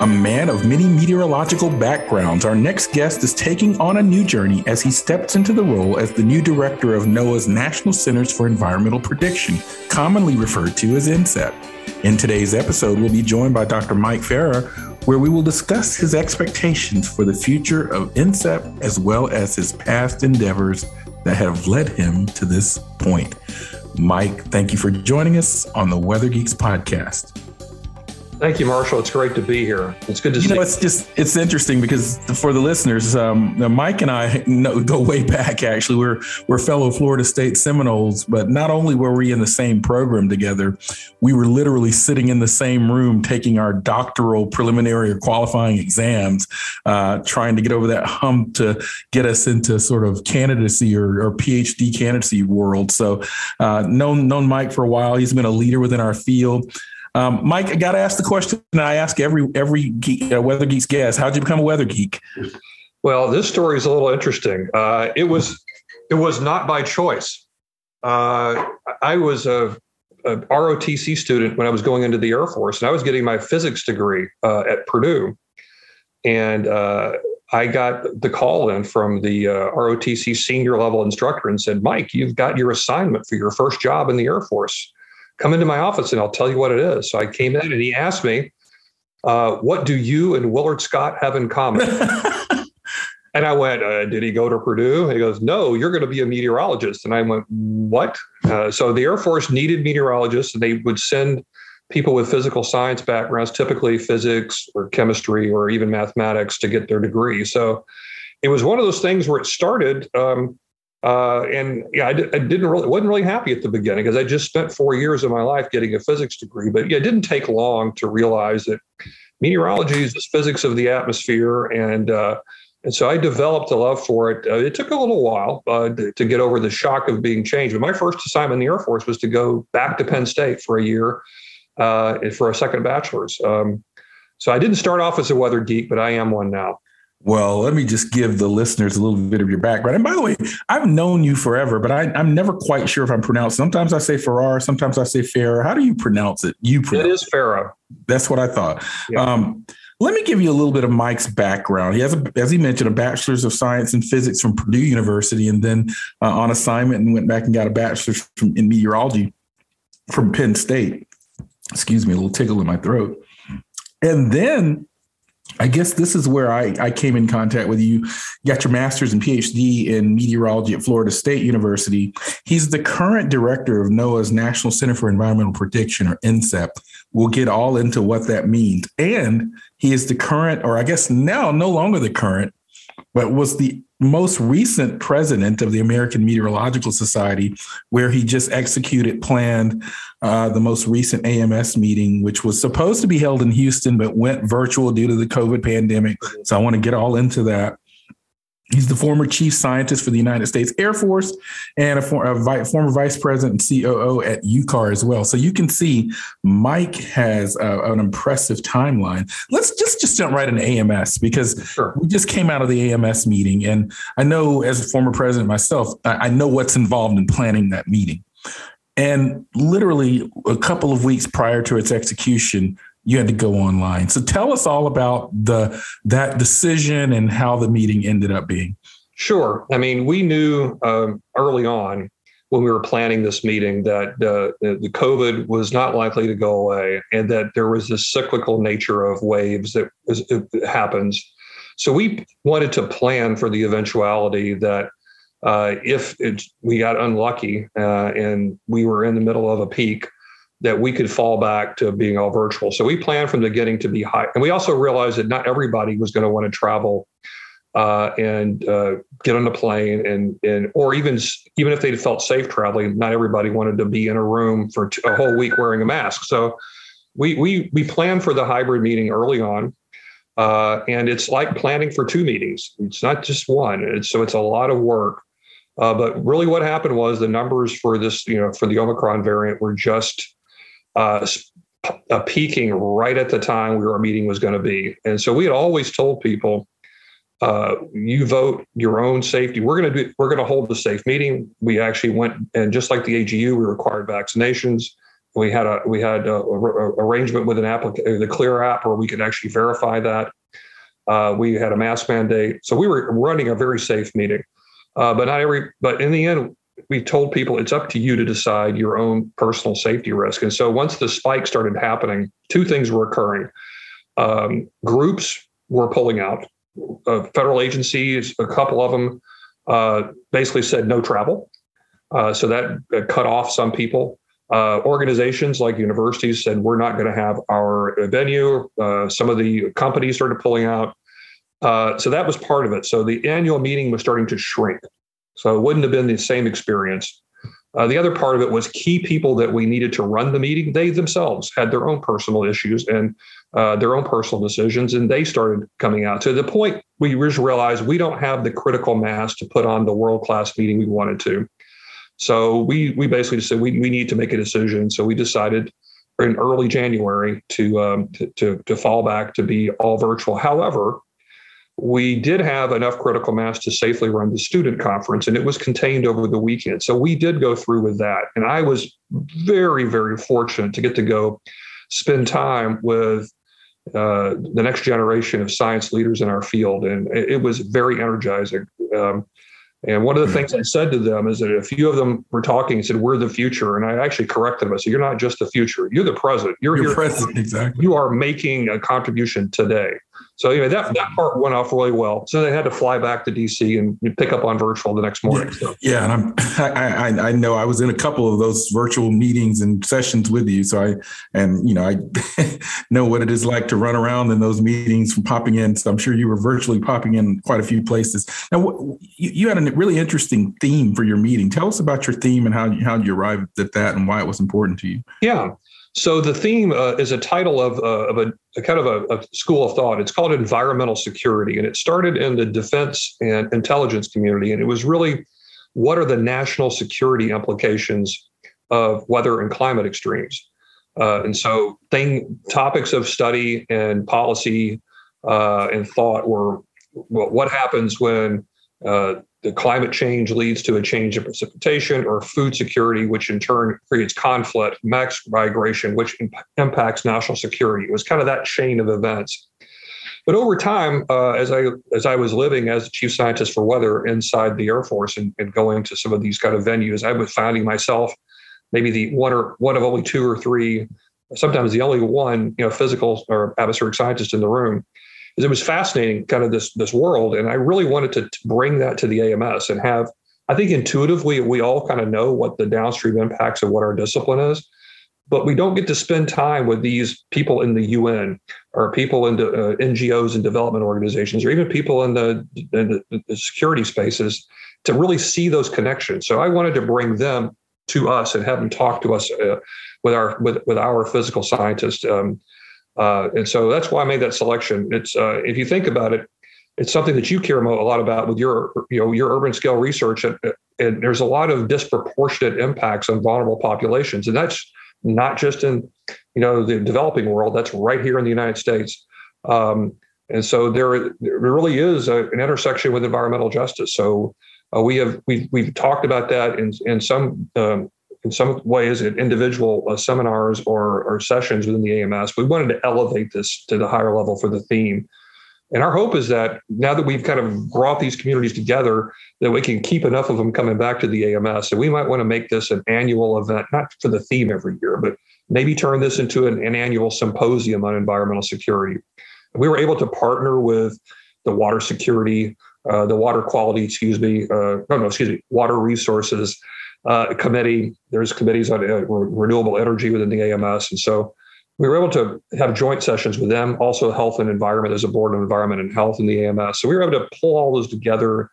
A man of many meteorological backgrounds, our next guest is taking on a new journey as he steps into the role as the new director of NOAA's National Centers for Environmental Prediction, commonly referred to as NCEP. In today's episode, we'll be joined by Dr. Mike Farrar, where we will discuss his expectations for the future of NCEP as well as his past endeavors that have led him to this point. Mike, thank you for joining us on the Weather Geeks podcast. Thank you, Marshall. It's great to be here. It's good to see you see. know, it's just it's interesting because for the listeners, um, Mike and I know, go way back. Actually, we're we're fellow Florida State Seminoles, but not only were we in the same program together, we were literally sitting in the same room taking our doctoral preliminary or qualifying exams, uh, trying to get over that hump to get us into sort of candidacy or, or PhD candidacy world. So, uh, known known Mike for a while. He's been a leader within our field. Um, Mike, I got to ask the question I ask every every geek, uh, weather geeks guest: How'd you become a weather geek? Well, this story is a little interesting. Uh, it was it was not by choice. Uh, I was a, a, ROTC student when I was going into the Air Force, and I was getting my physics degree uh, at Purdue, and uh, I got the call in from the uh, ROTC senior level instructor and said, "Mike, you've got your assignment for your first job in the Air Force." Come into my office and I'll tell you what it is. So I came in and he asked me, uh, what do you and Willard Scott have in common? and I went, uh, did he go to Purdue? And he goes, no, you're going to be a meteorologist. And I went, what? Uh, so the Air Force needed meteorologists and they would send people with physical science backgrounds, typically physics or chemistry or even mathematics to get their degree. So it was one of those things where it started um, uh, and yeah, I, I, didn't really wasn't really happy at the beginning because I just spent four years of my life getting a physics degree. But yeah, it didn't take long to realize that meteorology is the physics of the atmosphere, and uh, and so I developed a love for it. Uh, it took a little while uh, to, to, get over the shock of being changed. But my first assignment in the Air Force was to go back to Penn State for a year uh, for a second bachelor's. Um, so I didn't start off as a weather geek, but I am one now. Well, let me just give the listeners a little bit of your background. And by the way, I've known you forever, but I, am never quite sure if I'm pronounced. Sometimes I say Farrar, sometimes I say Farah. How do you pronounce it? You pronounce it is Farah. That's what I thought. Yeah. Um, let me give you a little bit of Mike's background. He has, a, as he mentioned, a bachelor's of science in physics from Purdue University, and then uh, on assignment and went back and got a bachelor's from, in meteorology from Penn State. Excuse me, a little tickle in my throat. And then I guess this is where I, I came in contact with you. You got your master's and PhD in meteorology at Florida State University. He's the current director of NOAA's National Center for Environmental Prediction, or NCEP. We'll get all into what that means. And he is the current, or I guess now no longer the current, but was the most recent president of the American Meteorological Society, where he just executed, planned uh, the most recent AMS meeting, which was supposed to be held in Houston, but went virtual due to the COVID pandemic. So I want to get all into that. He's the former chief scientist for the United States Air Force and a, for, a vi- former vice president and COO at UCAR as well. So you can see Mike has a, an impressive timeline. Let's just just jump right into AMS because sure. we just came out of the AMS meeting, and I know as a former president myself, I, I know what's involved in planning that meeting. And literally a couple of weeks prior to its execution, you had to go online. So tell us all about the that decision and how the meeting ended up being. Sure. I mean, we knew um, early on when we were planning this meeting that uh, the COVID was not likely to go away, and that there was this cyclical nature of waves that happens. So we wanted to plan for the eventuality that uh, if it, we got unlucky uh, and we were in the middle of a peak, that we could fall back to being all virtual. So we planned from the beginning to be high. And we also realized that not everybody was going to want to travel uh, and uh, get on a plane and, and or even even if they felt safe traveling, not everybody wanted to be in a room for a whole week wearing a mask. So we we we plan for the hybrid meeting early on, uh, and it's like planning for two meetings. It's not just one. It's, so it's a lot of work. Uh, but really, what happened was the numbers for this, you know, for the Omicron variant were just uh, uh, peaking right at the time where our meeting was going to be. And so we had always told people, uh, you vote your own safety. We're going to do. We're going to hold the safe meeting. We actually went and just like the AGU, we required vaccinations. We had a we had a, a, a arrangement with an app, the Clear app, where we could actually verify that. Uh, we had a mask mandate, so we were running a very safe meeting. Uh, but not every. But in the end, we told people it's up to you to decide your own personal safety risk. And so once the spike started happening, two things were occurring. Um, groups were pulling out. Uh, federal agencies, a couple of them, uh, basically said no travel. Uh, so that cut off some people. Uh, organizations like universities said we're not going to have our venue. Uh, some of the companies started pulling out. Uh, so that was part of it. So the annual meeting was starting to shrink. So it wouldn't have been the same experience. Uh, the other part of it was key people that we needed to run the meeting. They themselves had their own personal issues and uh, their own personal decisions, and they started coming out to the point we realized we don't have the critical mass to put on the world class meeting we wanted to. So we we basically said we, we need to make a decision. So we decided in early January to, um, to, to to fall back to be all virtual. However, we did have enough critical mass to safely run the student conference, and it was contained over the weekend. So we did go through with that. And I was very, very fortunate to get to go spend time with uh, the next generation of science leaders in our field. And it, was very energizing. Um, and one of the hmm. things I said to them is that a few of them were talking and said, We're the future. And I actually corrected them. I said, You're not just the future, you're the present. You're, you're present, exactly. You are making a contribution today. So anyway, that that mm-hmm. part went off really well. So they had to fly back to DC and pick up on virtual the next morning. Yeah, so. yeah and I'm I, I, I know I was in a couple of those virtual meetings and sessions with you. So I and you know I know what it is like to run around in those meetings from popping in. So I'm sure you were virtually popping in quite a few places. Now you, you had a really interesting theme for your meeting. Tell us about your theme and how how you arrived at that and why it was important to you. Yeah. So the theme uh, is a title of, uh, of a, a, kind of a, a, school of thought. It's called environmental security, and it started in the defense and intelligence community. And it was really what are the national security implications of weather and climate extremes? Uh, and so, thing topics of study and policy uh, and thought were well, what happens when uh, the climate change leads to a change in precipitation or food security, which in turn creates conflict, max migration, which imp- impacts national security. It was kind of that chain of events. But over time, uh, as I as I was living as chief scientist for weather inside the Air Force and, and going to some of these kind of venues, I was finding myself maybe the one or one of only two or three, sometimes the only one, you know, physical or atmospheric scientist in the room it was fascinating, kind of this this world, and I really wanted to bring that to the AMS and have. I think intuitively we all kind of know what the downstream impacts of what our discipline is, but we don't get to spend time with these people in the UN or people in the uh, NGOs and development organizations or even people in the, in the security spaces to really see those connections. So I wanted to bring them to us and have them talk to us uh, with our with, with our physical scientists. Um, uh, and so that's why I made that selection. It's uh, if you think about it, it's something that you care a lot about with your you know your urban scale research, and, and there's a lot of disproportionate impacts on vulnerable populations, and that's not just in you know the developing world. That's right here in the United States. Um, and so there, there really is a, an intersection with environmental justice. So uh, we have we've, we've talked about that in in some um, in some ways at individual uh, seminars or, or sessions within the AMS. We wanted to elevate this to the higher level for the theme. And our hope is that now that we've kind of brought these communities together, that we can keep enough of them coming back to the AMS. And we might want to make this an annual event, not for the theme every year, but maybe turn this into an, an annual symposium on environmental security. We were able to partner with the water security, uh, the water quality, excuse me, uh, no, no, excuse me, water resources, uh, committee. There's committees on uh, renewable energy within the AMS, and so we were able to have joint sessions with them. Also, health and environment There's a board of environment and health in the AMS. So we were able to pull all those together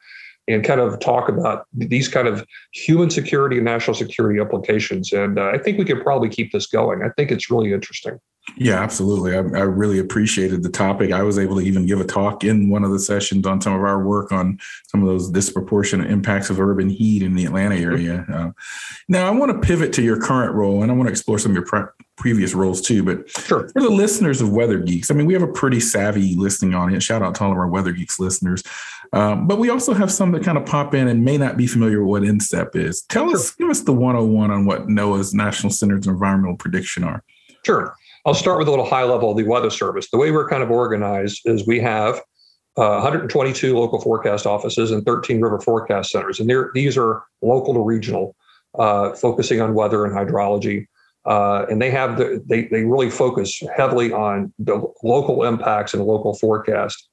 and kind of talk about these kind of human security and national security implications. And uh, I think we could probably keep this going. I think it's really interesting. Yeah, absolutely. I, I, really appreciated the topic. I was able to even give a talk in one of the sessions on some of our work on some of those disproportionate impacts of urban heat in the Atlanta area. Uh, now, I want to pivot to your current role, and I want to explore some of your pre- previous roles too. But sure. for the listeners of Weather Geeks, I mean, we have a pretty savvy listening audience. Shout out to all of our Weather Geeks listeners. Um, but we also have some that kind of pop in and may not be familiar with what NCEP is. Tell us, give us the 101 on what NOAA's National Centers of Environmental Prediction are. Sure. I'll start with a little high level of the Weather Service. The way we're kind of organized is we have uh, 122 local forecast offices and 13 river forecast centers. And these are local to regional, uh, focusing on weather and hydrology. Uh, and they have the, they, they really focus heavily on the local impacts and local forecast.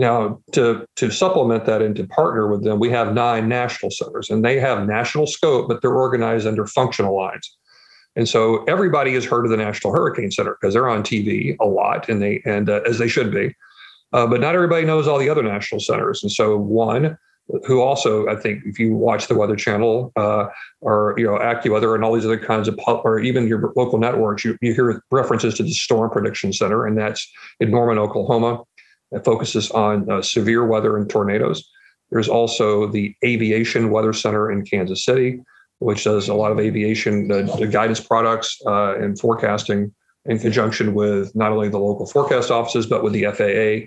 Now, to, to supplement that and to partner with them, we have nine national centers, and they have national scope, but they're organized under functional lines. And so everybody has heard of the National Hurricane Center because they're on TV a lot, and they and uh, as they should be. Uh, but not everybody knows all the other national centers. And so one who also I think if you watch the Weather Channel uh, or you know AccuWeather and all these other kinds of or even your local networks, you, you hear references to the Storm Prediction Center, and that's in Norman, Oklahoma. It focuses on uh, severe weather and tornadoes. There's also the Aviation Weather Center in Kansas City which does a lot of aviation guidance products uh, and forecasting in conjunction with not only the local forecast offices but with the FAA.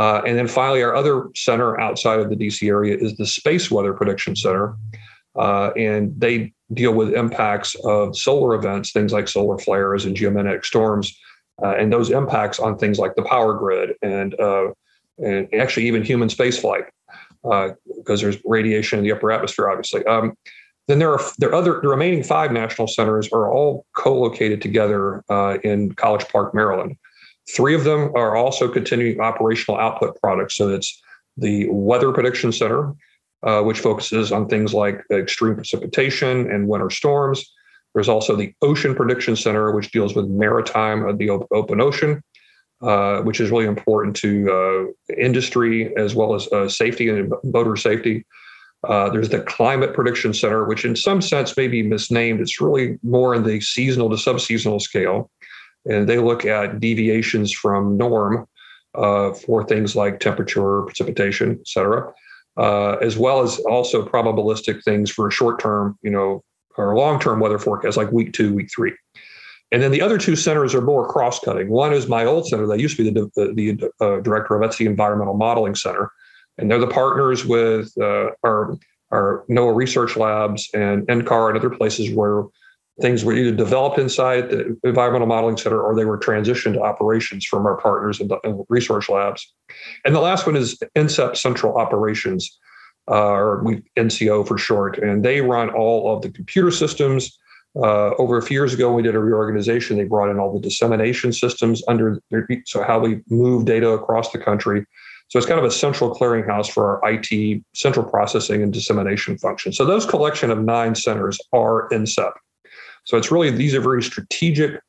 Uh, and then finally, our other center outside of the DC area is the Space Weather Prediction Center, uh, and they deal with impacts of solar events, things like solar flares and geomagnetic storms, uh, and those impacts on things like the power grid and uh, and actually even human spaceflight because uh, there's radiation in the upper atmosphere, obviously. Um, then there are the other the remaining five national centers are all co-located together uh, in College Park, Maryland. Three of them are also continuing operational output products. So it's the Weather Prediction Center, uh, which focuses on things like extreme precipitation and winter storms. There's also the Ocean Prediction Center, which deals with maritime, uh, the open ocean, uh, which is really important to uh, industry as well as uh, safety and boater safety. Uh, there's the Climate Prediction Center, which in some sense may be misnamed. It's really more in the seasonal to subseasonal scale. And they look at deviations from norm for things like temperature, precipitation, et cetera, uh, as well as also probabilistic things for short term, you know, or long term weather forecasts like week two, week three. And then the other two centers are more cross cutting. One is my old center that used to be the, the, the uh, director of, that's the Environmental Modeling Center and they're the partners with uh, our our NOAA research labs and NCAR and other places where things were either developed inside the environmental modeling center or they were transitioned to operations from our partners the research labs. And the last one is NCEP Central Operations, uh, or NCO for short, and they run all of the computer systems. Uh, over a few years ago, we did a reorganization. They brought in all the dissemination systems under their, so how we move data across the country. So it's kind of a central clearinghouse for our IT central processing and dissemination function. So those collection of nine centers are NCEP. So it's really these are very strategic.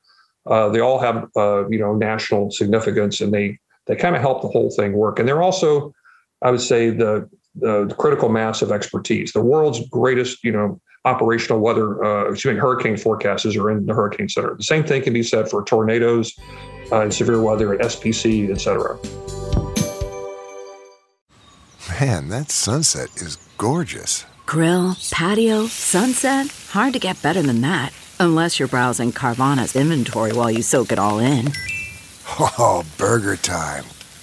Uh, they all have uh, you know national significance, and they they kind of help the whole thing work. And they're also, I would say, the the critical mass of expertise. The world's greatest you know operational weather, uh, excuse me, hurricane forecasters are in the Hurricane Center. The same thing can be said for tornadoes uh, and severe weather at SPC, et cetera. Man, that sunset is gorgeous. Grill, patio, sunset. Hard to get better than that. Unless you're browsing Carvana's inventory while you soak it all in. Oh, burger time.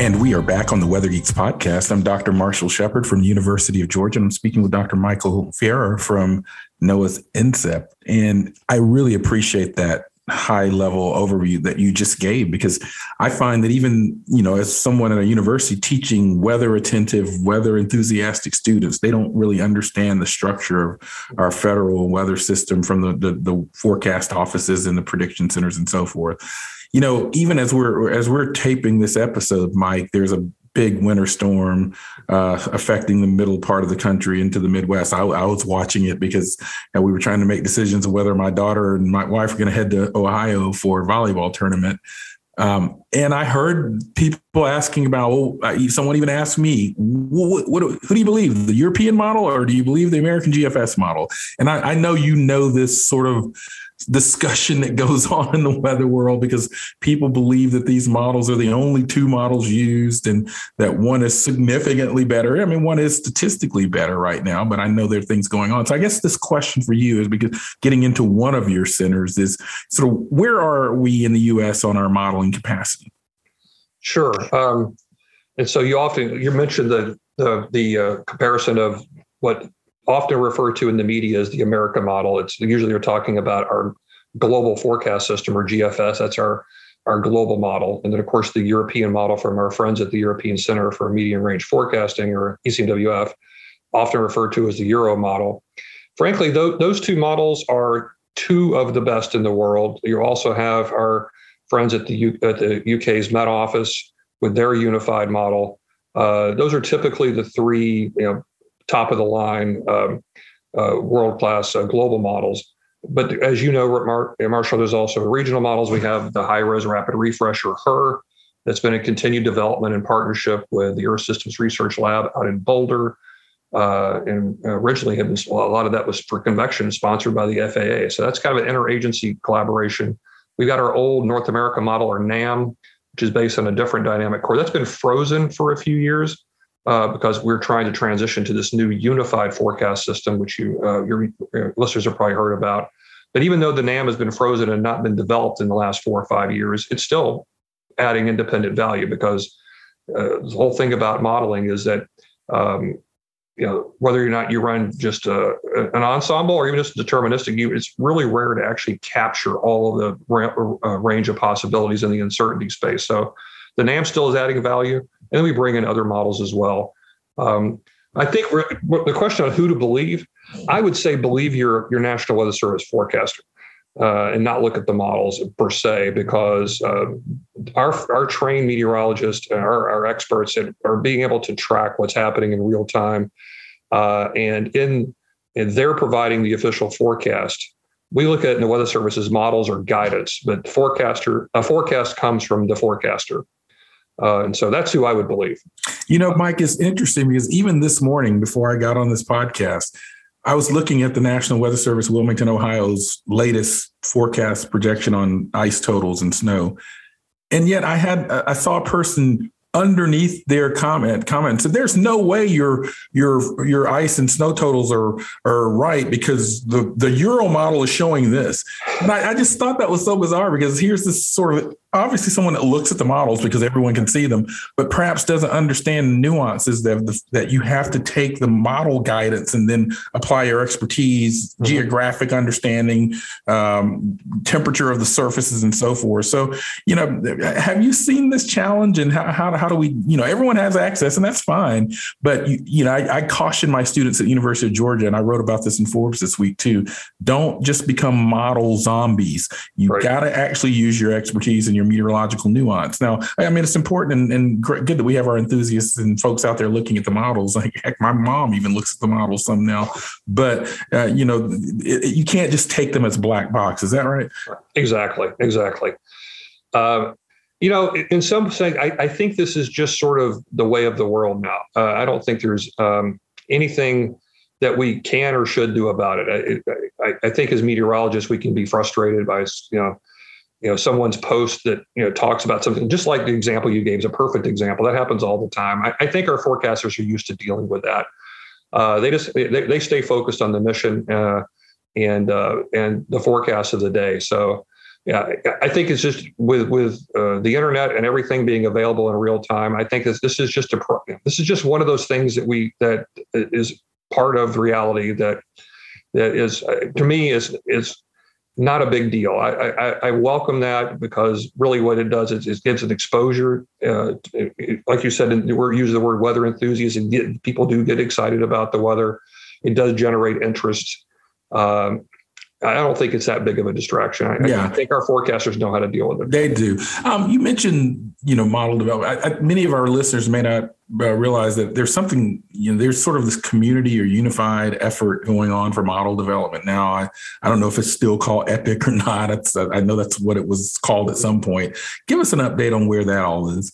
And we are back on the Weather Geeks podcast. I'm Dr. Marshall Shepard from the University of Georgia. And I'm speaking with Dr. Michael Farrar from NOAA's NCEP. And I really appreciate that high level overview that you just gave because I find that even, you know, as someone at a university teaching weather attentive, weather enthusiastic students, they don't really understand the structure of our federal weather system from the, the, the forecast offices and the prediction centers and so forth you know, even as we're as we're taping this episode, Mike, there's a big winter storm uh, affecting the middle part of the country into the Midwest. I, I was watching it because you know, we were trying to make decisions of whether my daughter and my wife were going to head to Ohio for a volleyball tournament. Um, and I heard people asking about, uh, someone even asked me, what, what, who do you believe, the European model or do you believe the American GFS model? And I, I know you know this sort of discussion that goes on in the weather world because people believe that these models are the only two models used and that one is significantly better. I mean, one is statistically better right now, but I know there are things going on. So I guess this question for you is because getting into one of your centers is sort of where are we in the US on our modeling capacity? Sure. Um, and so you often you mentioned the the, the uh, comparison of what often referred to in the media as the America model. It's usually we're talking about our global forecast system or GFS. That's our our global model, and then of course the European model from our friends at the European Center for Medium Range Forecasting or ECMWF, often referred to as the Euro model. Frankly, th- those two models are two of the best in the world. You also have our friends at the U- at the UK's Met Office with their unified model. Uh, those are typically the three you know top of the line, um, uh, world class uh, global models. But as you know, Mar- Marshall, there's also regional models. We have the high res rapid refresh or HRRR that's been a continued development in partnership with the Earth Systems Research Lab out in Boulder. Uh, and originally, had been, a lot of that was for convection, sponsored by the FAA. So that's kind of an interagency collaboration. We've got our old North America model, or NAM, which is based on a different dynamic core. That's been frozen for a few years uh, because we're trying to transition to this new unified forecast system, which you uh, your, your, listeners have probably heard about. But even though the NAM has been frozen and not been developed in the last four or five years, it's still adding independent value because uh, the whole thing about modeling is that um, you know whether or not you run just a, an ensemble or even just deterministic, you, it's really rare to actually capture all of the ra- uh, range of possibilities in the uncertainty space. So the NAM still is adding value, and then we bring in other models as well. Um, I think the question on who to believe, I would say believe your your National Weather Service forecaster. Uh, and not look at the models per se, because uh, our our trained meteorologists, our, our experts, are being able to track what's happening in real time, uh, and in and they're providing the official forecast we look at in the weather services models or guidance, but forecaster a forecast comes from the forecaster. Uh, and so that's who I would believe. You know, Mike, it's interesting because even this morning, before I got on this podcast, I was looking at the National Weather Service Wilmington, Ohio's latest forecast projection on ice totals and snow. And yet I had I saw a person underneath their comment comment said there's no way your your your ice and snow totals are are right because the the euro model is showing this and I, I just thought that was so bizarre because here's this sort of obviously someone that looks at the models because everyone can see them, but perhaps doesn't understand the nuances that that you have to take the model guidance and then apply your expertise, mm-hmm. geographic understanding, um, temperature of the surfaces, and so forth. So, you know, have you seen this challenge, and how how, how do we? You know, everyone has access, and that's fine. But you, you know, I, I caution my students at University of Georgia, and I wrote about this in Forbes this week too. Don't just become model zombies. You right. got to actually use your expertise and your your meteorological nuance. Now, I mean, it's important and, and good that we have our enthusiasts and folks out there looking at the models. Like, heck, my mom even looks at the models some now. But uh, you know, it, you can't just take them as black box. Is that right? Exactly. Exactly. Uh, you know, in some sense, I, I, think this is just sort of the way of the world now. Uh, I don't think there's um, anything that we can or should do about it. I, I, I, think as meteorologists, we can be frustrated by you know you know someone's post that you know talks about something just like the example you gave is a perfect example. That happens all the time. I, I think our forecasters are used to dealing with that. Uh, they just they, they stay focused on the mission uh, and uh, and the forecast of the day. So yeah i think it's just with with uh, the internet and everything being available in real time i think this, this is just a this is just one of those things that we that is part of reality that that is uh, to me is is not a big deal. I, I, I, welcome that because really what it does is it gives an exposure. Uh, it, like you said, we're using the word weather enthusiasts, and get, people do get excited about the weather. It does generate interest. Um, I don't think it's that big of a distraction. I, yeah. I think our forecasters know how to deal with it. They do. Um, you mentioned, you know, model development. I, I, many of our listeners may not uh, realize that there's something, you know, there's sort of this community or unified effort going on for model development now. I, I don't know if it's still called EPIC or not. It's, I know that's what it was called at some point. Give us an update on where that all is.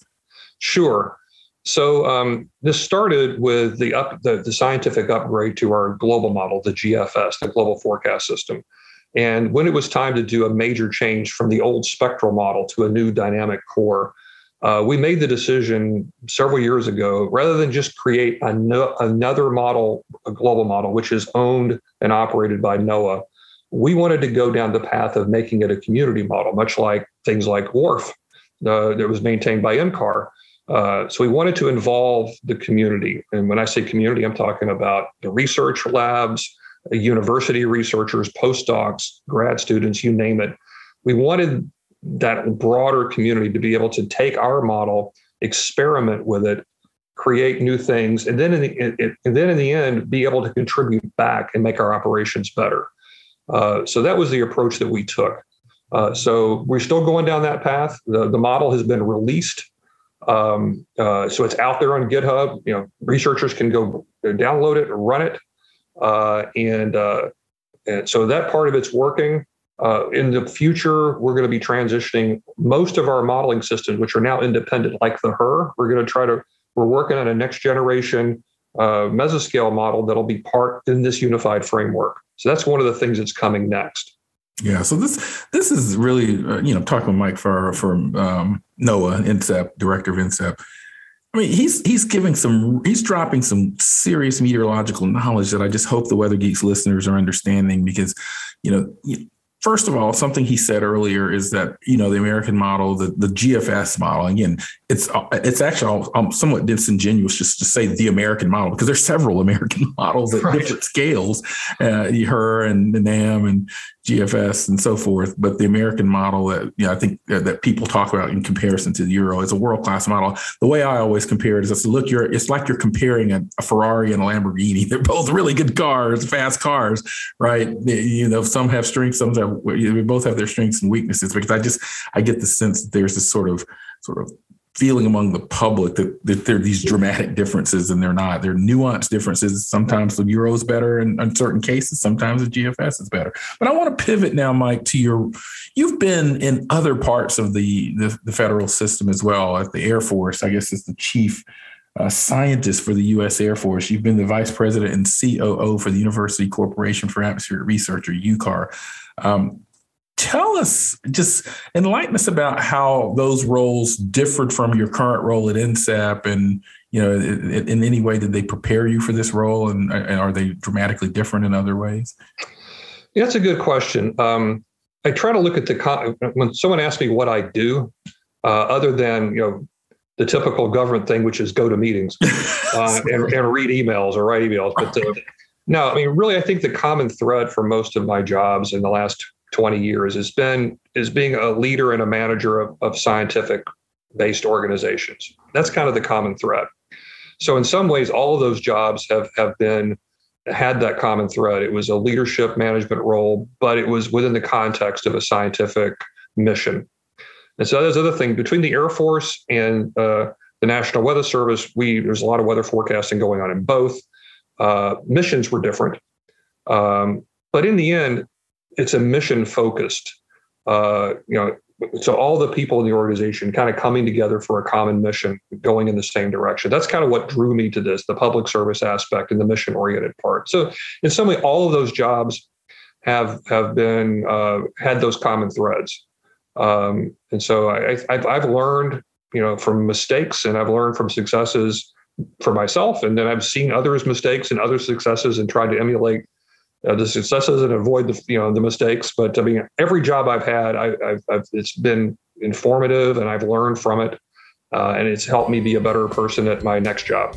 Sure. So um, this started with the, up, the, the scientific upgrade to our global model, the GFS, the Global Forecast System. And when it was time to do a major change from the old spectral model to a new dynamic core, uh, we made the decision several years ago rather than just create no, another model, a global model, which is owned and operated by NOAA. We wanted to go down the path of making it a community model, much like things like WRF uh, that was maintained by NCAR. Uh, so we wanted to involve the community. And when I say community, I'm talking about the research labs, university researchers, postdocs, grad students, you name it. We wanted that broader community to be able to take our model, experiment with it, create new things, and then in the and then in the end, be able to contribute back and make our operations better. Uh, so that was the approach that we took. Uh, so we're still going down that path. The, the model has been released um, uh, so it's out there on GitHub. You know, researchers can go download it, run it, uh, and uh, and so that part of it's working. Uh, in the future, we're going to be transitioning most of our modeling systems, which are now independent, like the HRRR. We're going to try to. We're working on a next generation uh, mesoscale model that'll be part in this unified framework. So that's one of the things that's coming next. Yeah, so this this is really uh, you know talking with Mike Farrar from um, NOAA NCEP, director of NCEP. I mean, he's he's giving some he's dropping some serious meteorological knowledge that I just hope the Weather Geeks listeners are understanding because you know first of all, something he said earlier is that you know the American model, the, the GFS model. Again, it's it's actually um, somewhat disingenuous just to say the American model because there's several American models at right. different scales, uh, HRRR and the NAM and GFS and so forth. But the American model that you know, I think uh, that people talk about in comparison to the Euro is a world class model. The way I always compare it is I say, look, you're it's like you're comparing a, a, Ferrari and a Lamborghini. They're both really good cars, fast cars, right? You know, some have strengths, some have we both have their strengths and weaknesses. Because I just I get the sense that there's this sort of sort of feeling among the public that, that there are these dramatic differences and they're not. They're nuanced differences. Sometimes the euro is better in, in, certain cases. Sometimes the GFS is better. But I want to pivot now, Mike, to your. You've been in other parts of the the, the federal system as well. At the Air Force, I guess, as the chief. Uh, scientist for the U.S. Air Force. You've been the vice president and COO for the University Corporation for Atmospheric Research, or UCAR. Um, tell us, just enlighten us about how those roles differed from your current role at NCEP, and, you know, in, in any way did they prepare you for this role and, and, are they dramatically different in other ways? Yeah, that's a good question. Um, I try to look at the, con- when someone asks me what I do, uh, other than, you know, the typical government thing, which is go to meetings uh, and, and, read emails or write emails. But uh, no, I mean, really, I think the common thread for most of my jobs in the last 20 years has been is being a leader and a manager of, of scientific based organizations. That's kind of the common thread. So in some ways, all of those jobs have have been had that common thread. It was a leadership management role, but it was within the context of a scientific mission. And so there's other thing between the Air Force and uh, the National Weather Service. We there's a lot of weather forecasting going on in both. Uh, missions were different, um, but in the end, it's a mission focused. Uh, you know, so all the people in the organization kind of coming together for a common mission, going in the same direction. That's kind of what drew me to this: the public service aspect and the mission oriented part. So, in some way, all of those jobs have have been uh, had those common threads. Um, and so I, I've, I've learned, you know, from mistakes, and I've learned from successes for myself, and then I've seen others' mistakes and other successes, and tried to emulate uh, the successes and avoid the you know the mistakes. But I mean, every job I've had, I, have I've it's been informative and I've learned from it, uh, and it's helped me be a better person at my next job.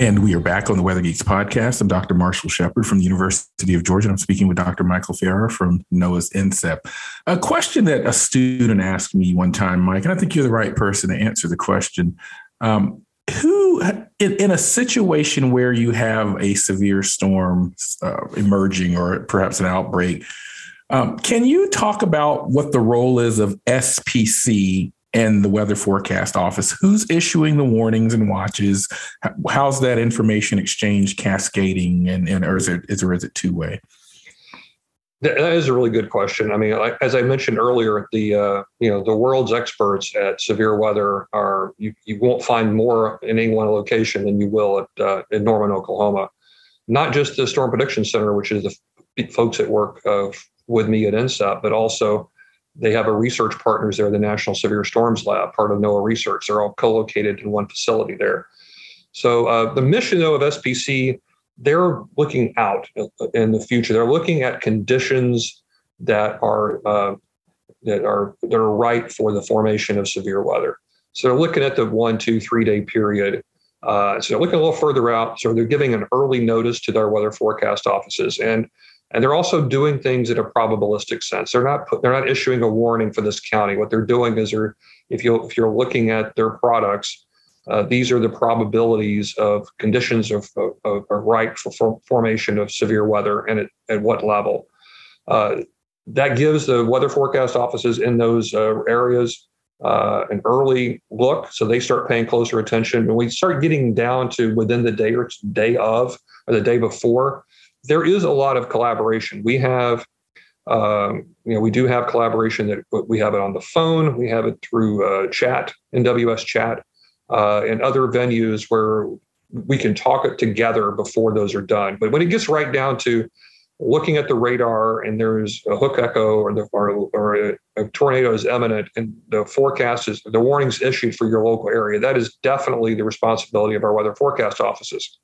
And we are back on the Weather Geeks podcast. I'm Dr. Marshall Shepard from the University of Georgia. I'm speaking with Dr. Michael Farrar from NOAA's NCEP. A question that a student asked me one time, Mike, and I think you're the right person to answer the question. Um, who, in, in, a situation where you have a severe storm uh, emerging or perhaps an outbreak, um, can you talk about what the role is of SPC and the weather forecast office who's issuing the warnings and watches how's that information exchange cascading and, and or is it is or is it two way that is a really good question. I mean, as I mentioned earlier, the uh, you know the world's experts at severe weather are you, you won't find more in any one location than you will at uh, in Norman, Oklahoma. Not just the Storm Prediction Center, which is the folks that work uh, with me at NCEP, but also they have a research partners there, the National Severe Storms Lab, part of NOAA Research. They're all co-located in one facility there. So uh, the mission, though, of SPC, they're looking out in the future. They're looking at conditions that are uh, that are that are right for the formation of severe weather. So they're looking at the one, two, three day period. Uh, so they're looking a little further out. So they're giving an early notice to their weather forecast offices, and and they're also doing things in a probabilistic sense. They're not put, they're not issuing a warning for this county. What they're doing is they're if you if you're looking at their products, uh, these are the probabilities of conditions of, of, of for, formation of severe weather and at, at what level. Uh, that gives the weather forecast offices in those uh, areas uh, an early look, so they start paying closer attention. When we start getting down to within the day or day of or the day before, there is a lot of collaboration. We have, um, you know, we do have collaboration that we have it on the phone, we have it through uh, chat, NWS chat, uh, and other venues where we can talk it together before those are done. But when it gets right down to looking at the radar and there's a hook echo or the or, or a, a, tornado is imminent and the forecast is the warnings issued for your local area, that is definitely the responsibility of our weather forecast offices.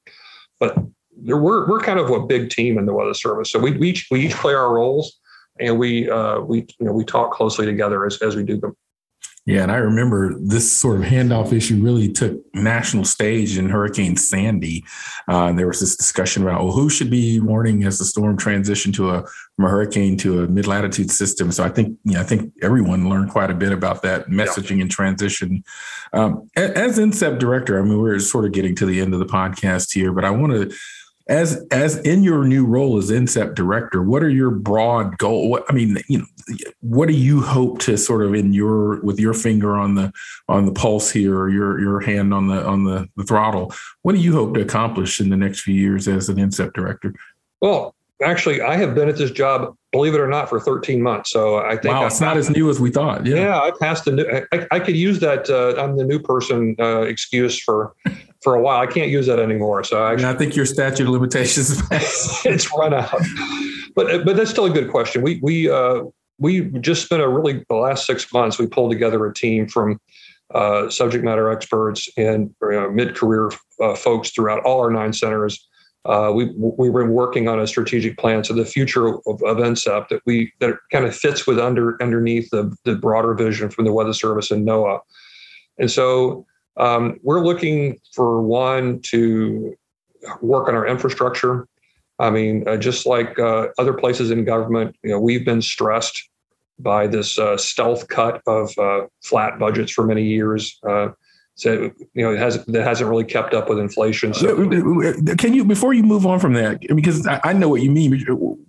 But we're we're kind of a big team in the weather service, so we, we each we each play our roles, and we uh, we you know we talk closely together as as we do them. Yeah, and I remember this sort of handoff issue really took national stage in Hurricane Sandy. Uh, there was this discussion about well, who should be warning as the storm transitioned to a from a hurricane to a mid latitude system. So I think you know, I think everyone learned quite a bit about that messaging yeah. and transition. Um, as NCEP director, I mean we're sort of getting to the end of the podcast here, but I want to as as in your new role as NCEP director, what are your broad goal? What I mean, you know, what do you hope to sort of in your with your finger on the on the pulse here, or your your hand on the on the, the throttle? What do you hope to accomplish in the next few years as an NCEP director? Well, actually, I have been at this job, believe it or not, for 13 months. So I think wow, I it's not as new as we thought. Yeah, yeah I passed the new. I, I could use that. Uh, I'm the new person uh, excuse for for a while. I can't use that anymore. So I, actually, I think your statute of limitations it's run out. But but that's still a good question. We we uh, we just spent a really the last six months. We pulled together a team from uh, subject matter experts and uh, mid career uh, folks throughout all our nine centers uh, we we've been working on a strategic plan so the future of, of NCEP that we that kind of fits with under underneath the the broader vision from the Weather Service and NOAA, and so um, we're looking for one to work on our infrastructure. I mean, uh, just like uh, other places in government, you know, we've been stressed by this uh, stealth cut of uh, flat budgets for many years. Uh, so you know it has that hasn't really kept up with inflation. So can you before you move on from that because I, I know what you mean,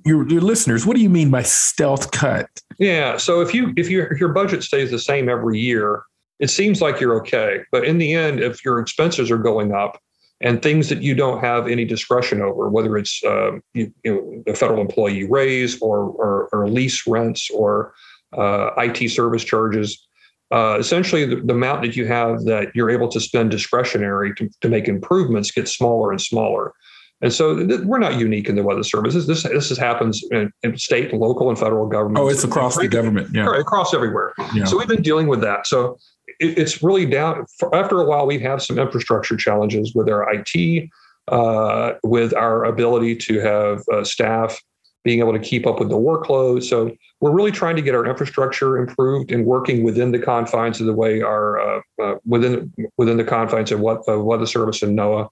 your, your listeners, what do you mean by stealth cut? Yeah, so if you if your your budget stays the same every year, it seems like you're okay. But in the end, if your expenses are going up and things that you don't have any discretion over, whether it's um, you, you, know the federal employee raise or or, or lease rents or uh, IT service charges uh, essentially the, the, amount that you have that you're able to spend discretionary to, to make improvements gets smaller and smaller. And so th- we're not unique in the weather services. This this, this happens in, in, state, local, and federal government. Oh, it's across the government. Yeah, across everywhere. Yeah. So we've been dealing with that. So it's really down. After a while, we have some infrastructure challenges with our IT, uh, with our ability to have uh, staff being able to keep up with the workload. So we're really trying to get our infrastructure improved and working within the confines of the way our uh, uh, within within the confines of what of Weather Service and NOAA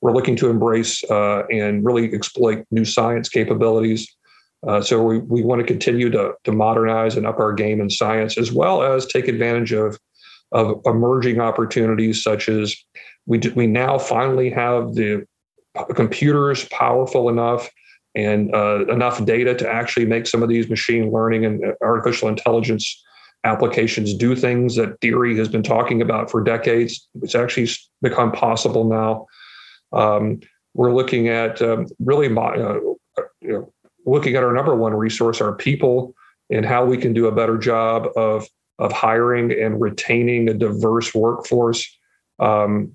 we're looking to embrace uh, and really exploit new science capabilities. Uh, so we, we want to continue to, to modernize and up our game in science, as well as take advantage of, of emerging opportunities such as we, do, we now finally have the computers powerful enough and uh, enough data to actually make some of these machine learning and artificial intelligence applications do things that theory has been talking about for decades. It's actually become possible now um, we're looking at um, really uh, you know, looking at our number one resource, our people, and how we can do a better job of of hiring and retaining a diverse workforce, um,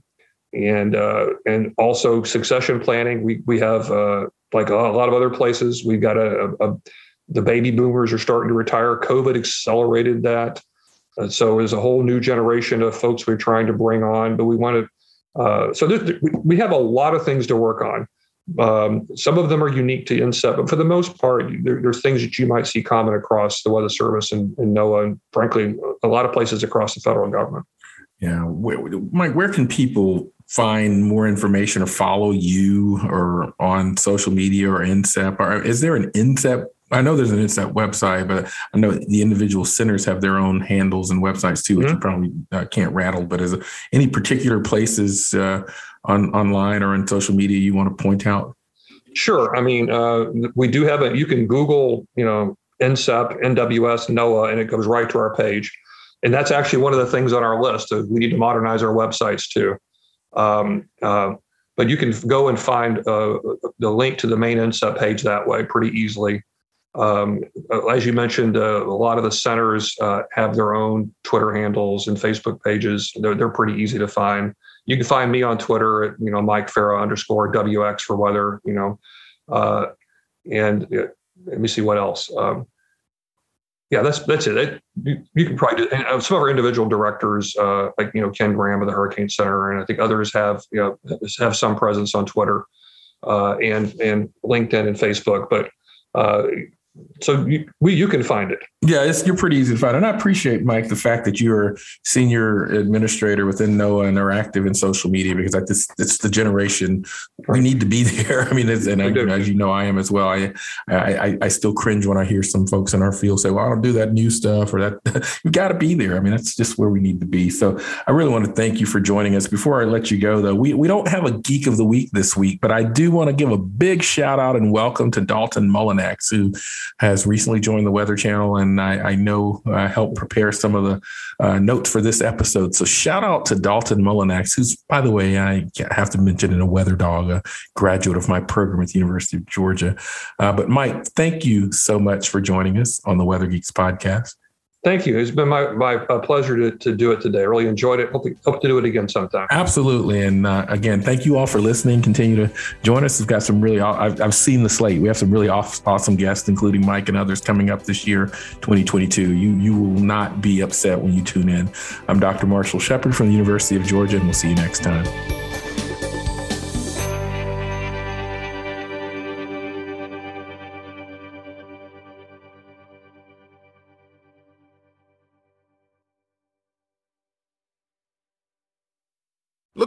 and uh, and also succession planning. We we have uh, like a, lot of other places. We've got a, a, a, the baby boomers are starting to retire. COVID accelerated that. Uh, so there's a whole new generation of folks we're trying to bring on, but we want to uh, so we have a lot of things to work on. Um, some of them are unique to NCEP, but for the most part, there, there's things that you might see common across the Weather Service and, and NOAA, and frankly, a lot of places across the federal government. Yeah, Mike, where can people find more information or follow you or on social media or NCEP? Or is there an NCEP I know there's an NCEP website, but I know the individual centers have their own handles and websites too, which mm-hmm. you probably uh, can't rattle. But is there any particular places uh, on online or in social media you want to point out? Sure. I mean, uh, we do have a. You can Google, you know, NCEP, NWS, NOAA, and it goes right to our page. And that's actually one of the things on our list. We need to modernize our websites too. Um, uh, but you can go and find uh, the link to the main NCEP page that way pretty easily. Um, as you mentioned, uh, a lot of the centers uh, have their own Twitter handles and Facebook pages. They're, they're pretty easy to find. You can find me on Twitter at you know Mike Farrar underscore WX for weather. You know, uh, and uh, let me see what else. Um, yeah, that's that's it. it you, you, can probably do, and uh, some of our individual directors, uh, like you know Ken Graham of the Hurricane Center, and I think others have you know have some presence on Twitter uh, and and LinkedIn and Facebook, but uh, so you, we you can find it. Yeah, you're pretty easy to find, and I appreciate Mike the fact that you're senior administrator within NOAA and are active in social media because I just it's the generation we need to be there. I mean, and I, as you know, I am as well. I, I I still cringe when I hear some folks in our field say, "Well, I don't do that new stuff," or that you got to be there. I mean, that's just where we need to be. So I really want to thank you for joining us. Before I let you go, though, we we don't have a geek of the week this week, but I do want to give a big shout out and welcome to Dalton Mullinax, who has recently joined the Weather Channel, and I, I know I helped prepare some of the uh, notes for this episode. So shout out to Dalton Mullinax, who's, by the way, I have to mention in a weather dog, a graduate of my program at the University of Georgia. Uh, but Mike, thank you so much for joining us on the Weather Geeks podcast. Thank you. It's been my, my uh, pleasure to, to do it today. I really enjoyed it. Hope to, hope to do it again sometime. Absolutely. And uh, again, thank you all for listening. Continue to join us. We've got some really, I've, I've seen the slate. We have some really awesome guests, including Mike and others coming up this year, 2022. You, you will not be upset when you tune in. I'm Dr. Marshall Shepherd from the University of Georgia, and we'll see you next time.